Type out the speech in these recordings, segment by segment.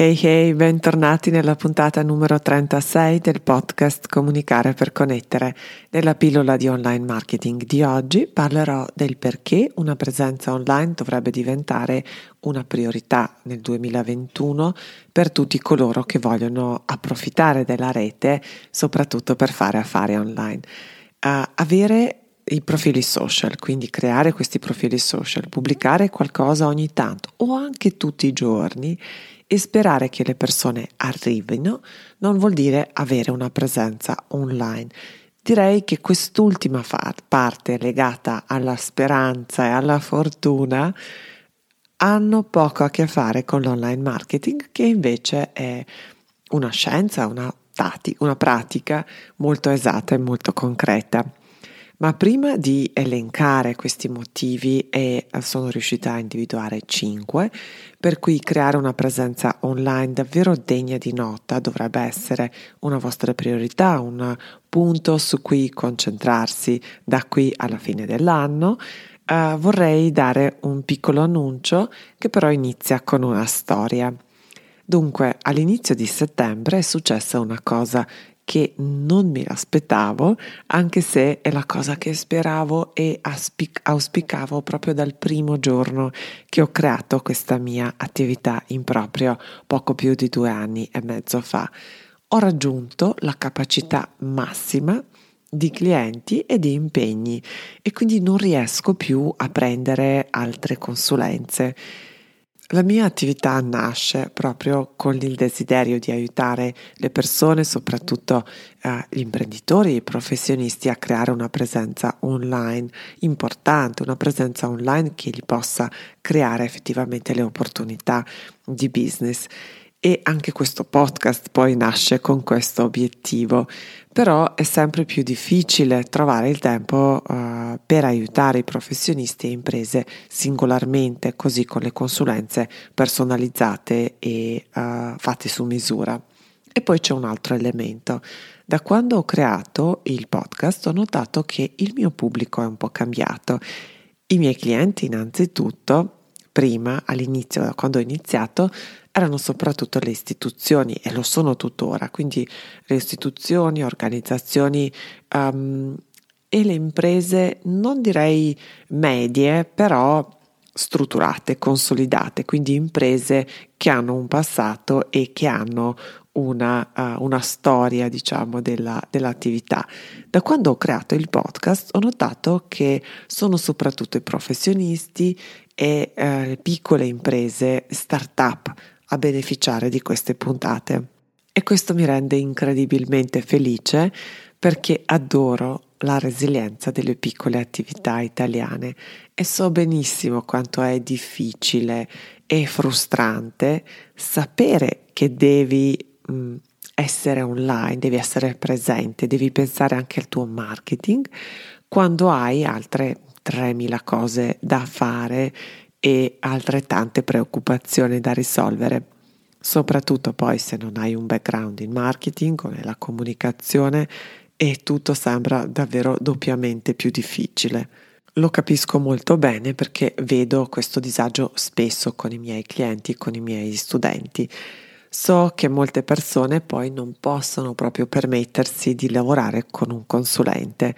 Hey hey, bentornati nella puntata numero 36 del podcast Comunicare per connettere. Nella pillola di online marketing di oggi parlerò del perché una presenza online dovrebbe diventare una priorità nel 2021 per tutti coloro che vogliono approfittare della rete, soprattutto per fare affari online. Uh, avere i profili social, quindi creare questi profili social, pubblicare qualcosa ogni tanto o anche tutti i giorni e sperare che le persone arrivino non vuol dire avere una presenza online. Direi che quest'ultima parte legata alla speranza e alla fortuna hanno poco a che fare con l'online marketing che invece è una scienza, una, tati, una pratica molto esatta e molto concreta. Ma prima di elencare questi motivi, e eh, sono riuscita a individuare 5, per cui creare una presenza online davvero degna di nota dovrebbe essere una vostra priorità, un punto su cui concentrarsi da qui alla fine dell'anno. Uh, vorrei dare un piccolo annuncio che però inizia con una storia. Dunque, all'inizio di settembre è successa una cosa che non mi aspettavo, anche se è la cosa che speravo e auspicavo proprio dal primo giorno che ho creato questa mia attività in proprio poco più di due anni e mezzo fa. Ho raggiunto la capacità massima di clienti e di impegni e quindi non riesco più a prendere altre consulenze. La mia attività nasce proprio con il desiderio di aiutare le persone, soprattutto eh, gli imprenditori, i professionisti a creare una presenza online importante, una presenza online che gli possa creare effettivamente le opportunità di business. E anche questo podcast poi nasce con questo obiettivo, però è sempre più difficile trovare il tempo uh, per aiutare i professionisti e imprese singolarmente, così con le consulenze personalizzate e uh, fatte su misura. E poi c'è un altro elemento. Da quando ho creato il podcast ho notato che il mio pubblico è un po' cambiato. I miei clienti innanzitutto prima, all'inizio, da quando ho iniziato, erano soprattutto le istituzioni e lo sono tuttora, quindi le istituzioni, organizzazioni um, e le imprese, non direi medie, però strutturate, consolidate, quindi imprese che hanno un passato e che hanno una, uh, una storia, diciamo, della, dell'attività. Da quando ho creato il podcast ho notato che sono soprattutto i professionisti e uh, piccole imprese, start-up a beneficiare di queste puntate. E questo mi rende incredibilmente felice perché adoro la resilienza delle piccole attività italiane e so benissimo quanto è difficile e frustrante sapere che devi mh, mm, essere online, devi essere presente, devi pensare anche al tuo marketing quando hai altre 3.000 cose da fare e altrettante preoccupazioni da risolvere. Soprattutto poi se non hai un background in marketing o nella comunicazione e tutto sembra davvero doppiamente più difficile. Lo capisco molto bene perché vedo questo disagio spesso con i miei clienti, con i miei studenti. So che molte persone poi non possono proprio permettersi di lavorare con un consulente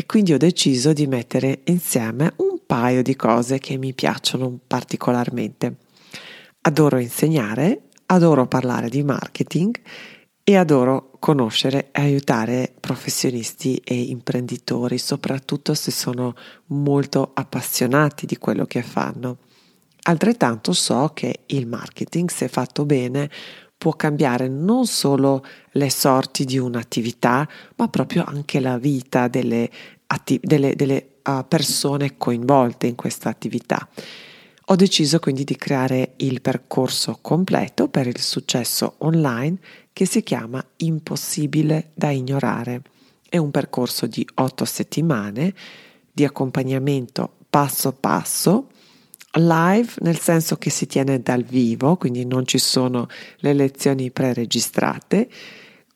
e quindi ho deciso di mettere insieme un paio di cose che mi piacciono particolarmente. Adoro insegnare, adoro parlare di marketing e adoro conoscere e aiutare professionisti e imprenditori, soprattutto se sono molto appassionati di quello che fanno. Altrettanto so che il marketing, se fatto bene, può cambiare non solo le sorti di un'attività, ma proprio anche la vita delle, atti- delle, delle uh, persone coinvolte in questa attività. Ho deciso quindi di creare il percorso completo per il successo online che si chiama Impossibile da ignorare È un percorso di otto settimane di accompagnamento passo passo, live nel senso che si tiene dal vivo, quindi non ci sono le lezioni preregistrate.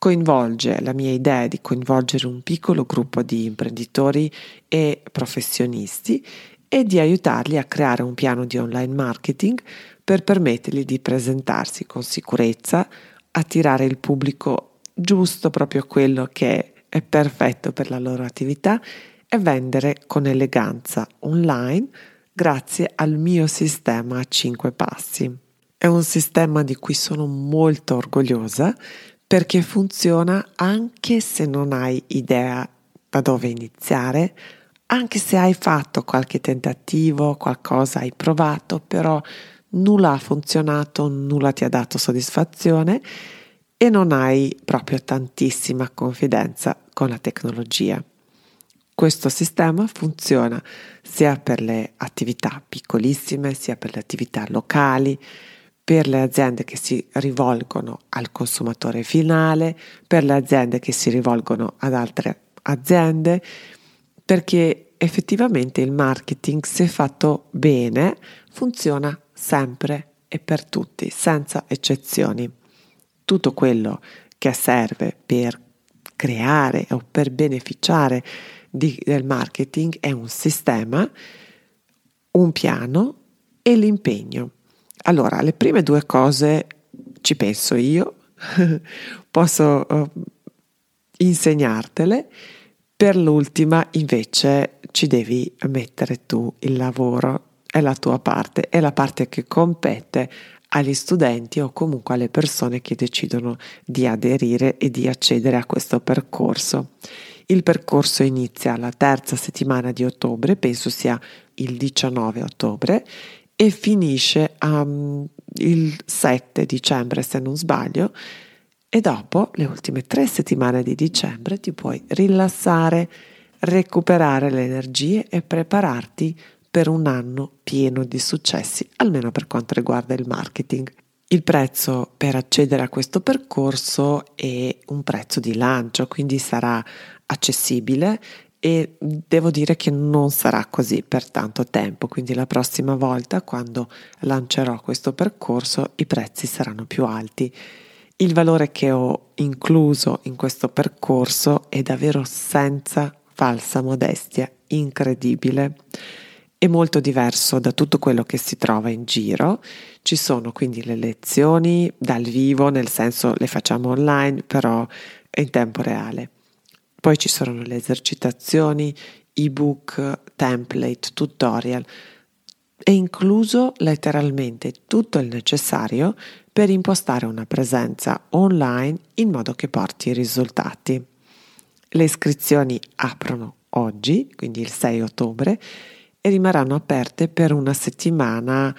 Coinvolge la mia idea di coinvolgere un piccolo gruppo di imprenditori e professionisti e di aiutarli a creare un piano di online marketing per permettergli di presentarsi con sicurezza, attirare il pubblico giusto, proprio quello che è perfetto per la loro attività e vendere con eleganza online grazie al mio sistema a 5 passi. È un sistema di cui sono molto orgogliosa perché funziona anche se non hai idea da dove iniziare, anche se hai fatto qualche tentativo, qualcosa hai provato, però nulla ha funzionato, nulla ti ha dato soddisfazione e non hai proprio tantissima confidenza con la tecnologia. Questo sistema funziona sia per le attività piccolissime, sia per le attività locali, per le aziende che si rivolgono al consumatore finale, per le aziende che si rivolgono ad altre aziende, perché effettivamente il marketing, se fatto bene, funziona sempre e per tutti, senza eccezioni. Tutto quello che serve per creare o per beneficiare di, del marketing è un sistema, un piano e l'impegno. Allora, le prime due cose ci penso io, posso uh, insegnartele, per l'ultima invece ci devi mettere tu il lavoro, è la tua parte, è la parte che compete agli studenti o comunque alle persone che decidono di aderire e di accedere a questo percorso. Il percorso inizia la terza settimana di ottobre, penso sia il 19 ottobre, e finisce um, il 7 dicembre se non sbaglio e dopo le ultime tre settimane di dicembre ti puoi rilassare, recuperare le energie e prepararti per un anno pieno di successi, almeno per quanto riguarda il marketing. Il prezzo per accedere a questo percorso è un prezzo di lancio, quindi sarà accessibile e devo dire che non sarà così per tanto tempo, quindi la prossima volta quando lancerò questo percorso i prezzi saranno più alti. Il valore che ho incluso in questo percorso è davvero senza falsa modestia, incredibile è molto diverso da tutto quello che si trova in giro. Ci sono quindi le lezioni dal vivo, nel senso le facciamo online, però in tempo reale. Poi ci sono le esercitazioni, ebook, template, tutorial. È incluso letteralmente tutto il necessario per impostare una presenza online in modo che porti risultati. Le iscrizioni aprono oggi, quindi il 6 ottobre, e rimarranno aperte per una settimana,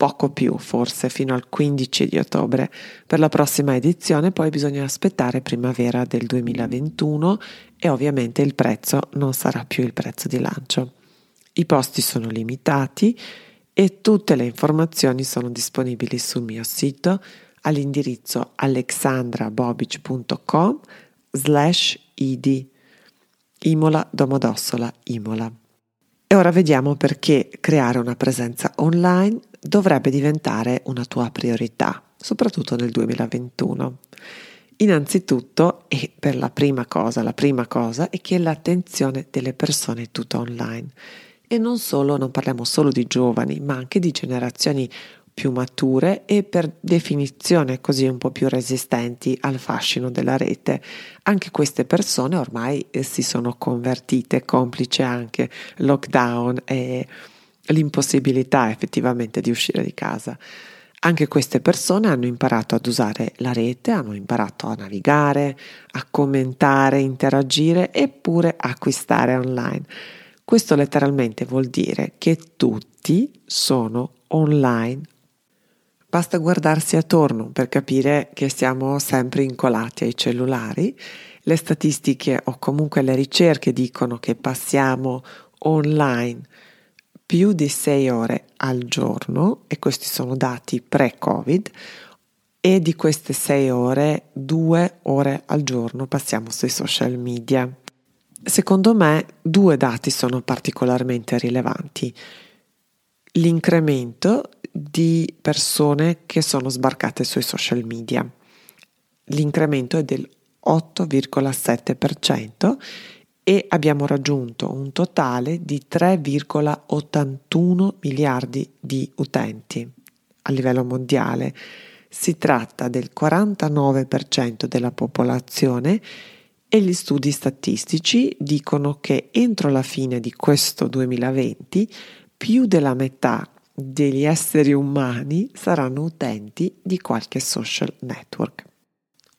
poco più forse, fino al 15 di ottobre. Per la prossima edizione poi bisogna aspettare primavera del 2021 e ovviamente il prezzo non sarà più il prezzo di lancio. I posti sono limitati e tutte le informazioni sono disponibili sul mio sito all'indirizzo alexandrabobic.com slash id Imola Domodossola Imola. E ora vediamo perché creare una presenza online dovrebbe diventare una tua priorità, soprattutto nel 2021. Innanzitutto, e per la prima cosa, la prima cosa è che l'attenzione delle persone è tutta online. E non solo, non parliamo solo di giovani, ma anche di generazioni più mature e per definizione così un po' più resistenti al fascino della rete. Anche queste persone ormai eh, si sono convertite, complice anche lockdown e l'impossibilità effettivamente di uscire di casa. Anche queste persone hanno imparato ad usare la rete, hanno imparato a navigare, a commentare, interagire eppure acquistare online. Questo letteralmente vuol dire che tutti sono online Basta guardarsi attorno per capire che siamo sempre incolati ai cellulari. Le statistiche o comunque le ricerche dicono che passiamo online più di 6 ore al giorno e questi sono dati pre-Covid. e di queste sei ore, due ore al giorno passiamo sui social media. Secondo me due dati sono particolarmente rilevanti. L'incremento di persone che sono sbarcate sui social media. L'incremento è del 8,7% e abbiamo raggiunto un totale di 3,81 miliardi di utenti a livello mondiale. Si tratta del 49% della popolazione e gli studi statistici dicono che entro la fine di questo 2020 più della metà degli esseri umani saranno utenti di qualche social network.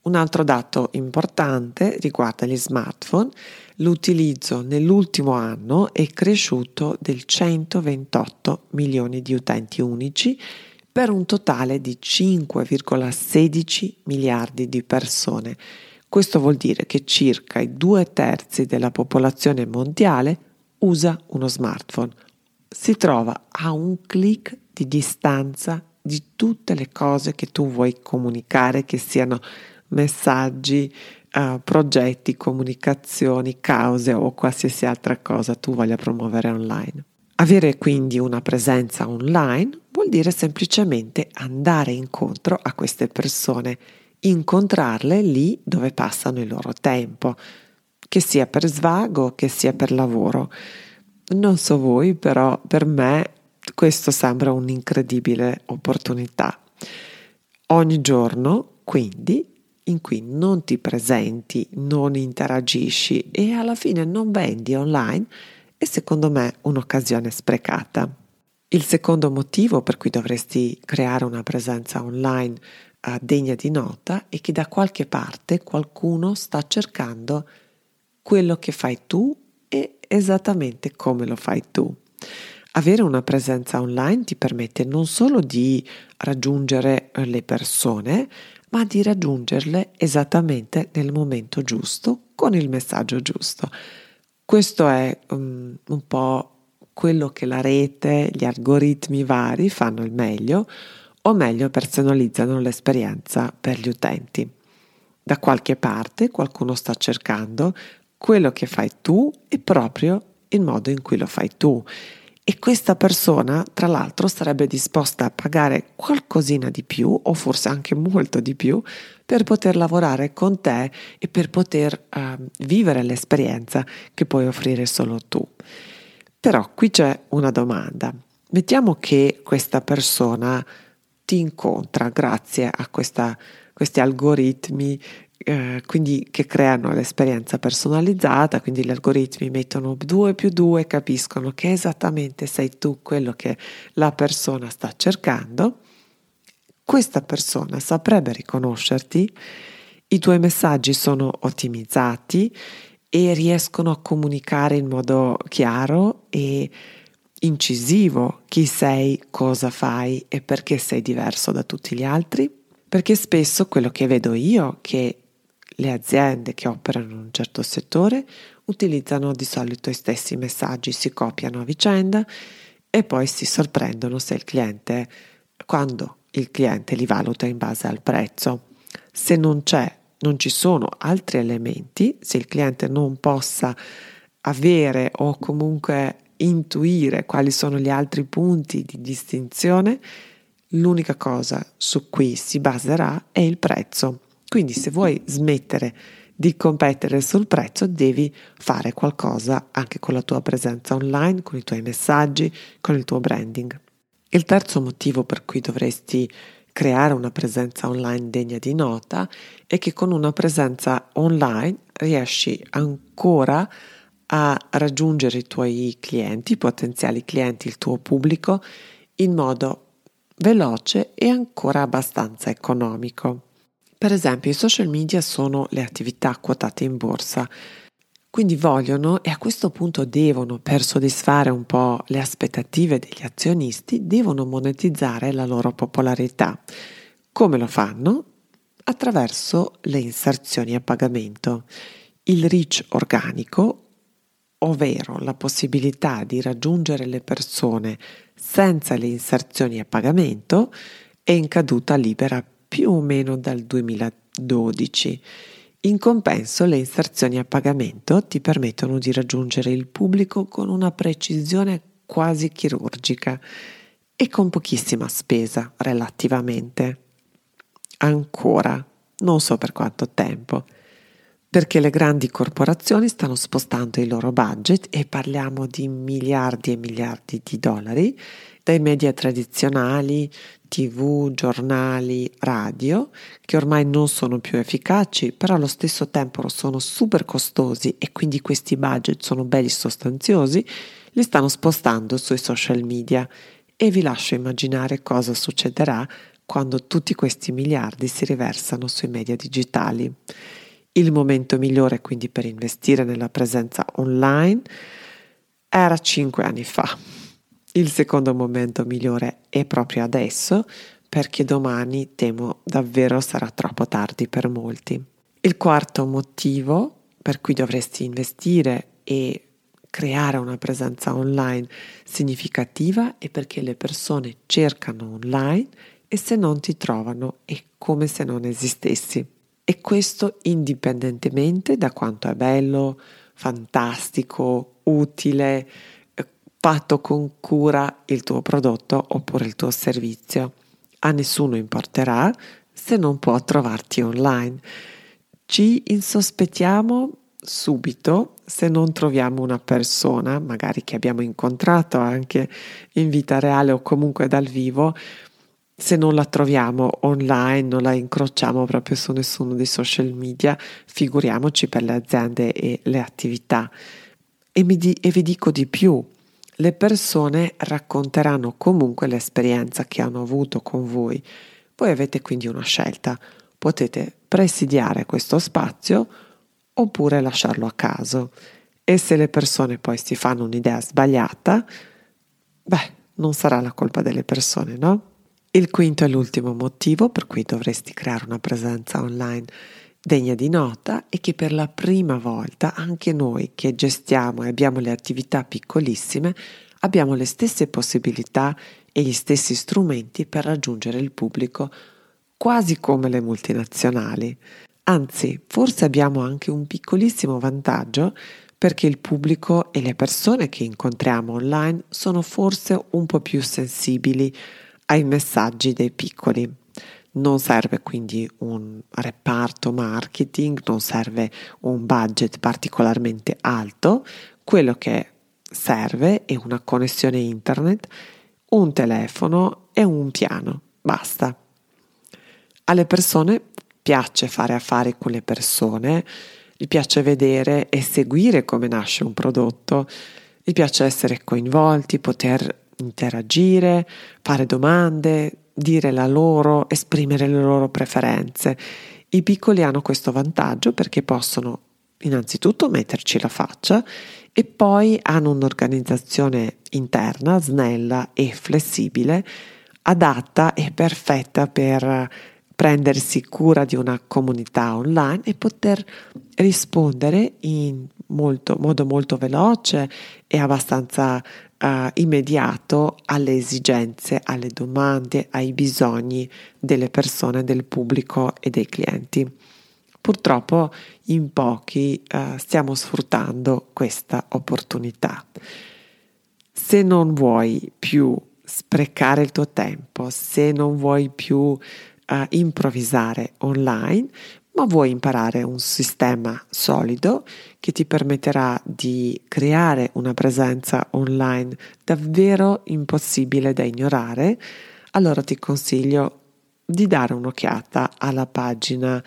Un altro dato importante riguarda gli smartphone. L'utilizzo nell'ultimo anno è cresciuto del 128 milioni di utenti unici per un totale di 5,16 miliardi di persone. Questo vuol dire che circa i due terzi della popolazione mondiale usa uno smartphone. Si trova a un clic di distanza di tutte le cose che tu vuoi comunicare, che siano messaggi, uh, progetti, comunicazioni, cause o qualsiasi altra cosa tu voglia promuovere online. Avere quindi una presenza online vuol dire semplicemente andare incontro a queste persone, incontrarle lì dove passano il loro tempo, che sia per svago, che sia per lavoro. Non so voi, però per me questo sembra un'incredibile opportunità. Ogni giorno, quindi, in cui non ti presenti, non interagisci e alla fine non vendi online, è secondo me un'occasione sprecata. Il secondo motivo per cui dovresti creare una presenza online uh, degna di nota è che da qualche parte qualcuno sta cercando quello che fai tu e esattamente come lo fai tu. Avere una presenza online ti permette non solo di raggiungere eh, le persone, ma di raggiungerle esattamente nel momento giusto, con il messaggio giusto. Questo è um, un po' quello che la rete, gli algoritmi vari fanno il meglio, o meglio personalizzano l'esperienza per gli utenti. Da qualche parte qualcuno sta cercando quello che fai tu e proprio il modo in cui lo fai tu e questa persona, tra l'altro, sarebbe disposta a pagare qualcosina di più, o forse anche molto di più, per poter lavorare con te e per poter uh, vivere l'esperienza che puoi offrire solo tu. Però qui c'è una domanda. Mettiamo che questa persona ti incontra grazie a questa, questi algoritmi eh, quindi che creano l'esperienza personalizzata, quindi gli algoritmi mettono 2 più 2, capiscono che esattamente sei tu quello che la persona sta cercando, questa persona saprebbe riconoscerti, i tuoi messaggi sono ottimizzati e riescono a comunicare in modo chiaro e incisivo chi sei, cosa fai e perché sei diverso da tutti gli altri. Perché spesso quello che vedo io, che le aziende che operano in un certo settore utilizzano di solito i stessi messaggi, si copiano a vicenda e poi si sorprendono se il cliente, quando il cliente li valuta in base al prezzo. Se non c'è, non ci sono altri elementi, se il cliente non possa avere o comunque intuire quali sono gli altri punti di distinzione, l'unica cosa su cui si baserà è il prezzo. Quindi se vuoi smettere di competere sul prezzo, devi fare qualcosa anche con la tua presenza online, con i tuoi messaggi, con il tuo branding. Il terzo motivo per cui dovresti creare una presenza online degna di nota è che con una presenza online riesci ancora a raggiungere i tuoi clienti, i potenziali clienti, il tuo pubblico in modo veloce e ancora abbastanza economico. Per esempio, i social media sono le attività quotate in borsa, quindi vogliono e a questo punto devono, per soddisfare un po' le aspettative degli azionisti, devono monetizzare la loro popolarità. Come lo fanno? Attraverso le inserzioni a pagamento. Il reach organico, ovvero la possibilità di raggiungere le persone senza le inserzioni a pagamento, è in caduta libera più o meno dal 2012. In compenso le inserzioni a pagamento ti permettono di raggiungere il pubblico con una precisione quasi chirurgica e con pochissima spesa relativamente. Ancora, non so per quanto tempo, perché le grandi corporazioni stanno spostando i loro budget e parliamo di miliardi e miliardi di dollari dai media tradizionali, tv, giornali, radio, che ormai non sono più efficaci, però allo stesso tempo sono super costosi e quindi questi budget sono belli sostanziosi, li stanno spostando sui social media e vi lascio immaginare cosa succederà quando tutti questi miliardi si riversano sui media digitali. Il momento migliore quindi per investire nella presenza online era cinque anni fa. Il secondo momento migliore è proprio adesso perché domani temo davvero sarà troppo tardi per molti. Il quarto motivo per cui dovresti investire e creare una presenza online significativa è perché le persone cercano online e se non ti trovano è come se non esistessi. E questo indipendentemente da quanto è bello, fantastico, utile, eh, fatto con cura il tuo prodotto oppure il tuo servizio. A nessuno importerà se non può trovarti online. Ci insospettiamo subito se non troviamo una persona, magari che abbiamo incontrato anche in vita reale o comunque dal vivo, se non la troviamo online, non la incrociamo proprio su nessuno dei social media, figuriamoci per le aziende e le attività. E, di, e vi dico di più, le persone racconteranno comunque l'esperienza che hanno avuto con voi. Voi avete quindi una scelta, potete presidiare questo spazio oppure lasciarlo a caso. E se le persone poi si fanno un'idea sbagliata, beh, non sarà la colpa delle persone, no? Il quinto e l'ultimo motivo per cui dovresti creare una presenza online degna di nota è che per la prima volta anche noi che gestiamo e abbiamo le attività piccolissime abbiamo le stesse possibilità e gli stessi strumenti per raggiungere il pubblico quasi come le multinazionali. Anzi, forse abbiamo anche un piccolissimo vantaggio perché il pubblico e le persone che incontriamo online sono forse un po' più sensibili ai messaggi dei piccoli. Non serve quindi un reparto marketing, non serve un budget particolarmente alto, quello che serve è una connessione internet, un telefono e un piano, basta. Alle persone piace fare affari con le persone, gli piace vedere e seguire come nasce un prodotto, gli piace essere coinvolti, poter interagire, fare domande, dire la loro, esprimere le loro preferenze. I piccoli hanno questo vantaggio perché possono innanzitutto metterci la faccia e poi hanno un'organizzazione interna snella e flessibile, adatta e perfetta per prendersi cura di una comunità online e poter rispondere in molto, modo molto veloce e abbastanza uh, immediato alle esigenze, alle domande, ai bisogni delle persone, del pubblico e dei clienti. Purtroppo in pochi uh, stiamo sfruttando questa opportunità. Se non vuoi più sprecare il tuo tempo, se non vuoi più uh, improvvisare online, ma vuoi imparare un sistema solido che ti permetterà di creare una presenza online davvero impossibile da ignorare, allora ti consiglio di dare un'occhiata alla pagina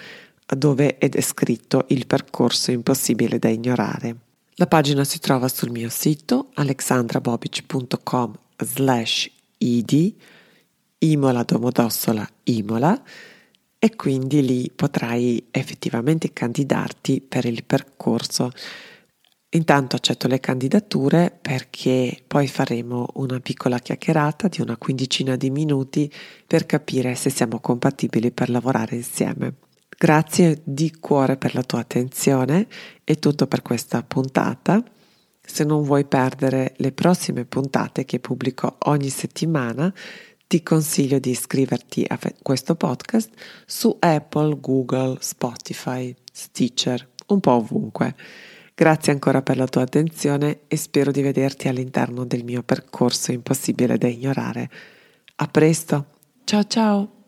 dove è descritto il percorso impossibile da ignorare. La pagina si trova sul mio sito alexandrabobic.com slash id Imola Domodossola Imola e quindi lì potrai effettivamente candidarti per il percorso. Intanto accetto le candidature perché poi faremo una piccola chiacchierata di una quindicina di minuti per capire se siamo compatibili per lavorare insieme. Grazie di cuore per la tua attenzione, è tutto per questa puntata. Se non vuoi perdere le prossime puntate che pubblico ogni settimana, ti consiglio di iscriverti a questo podcast su Apple, Google, Spotify, Stitcher, un po' ovunque. Grazie ancora per la tua attenzione e spero di vederti all'interno del mio percorso impossibile da ignorare. A presto, ciao ciao!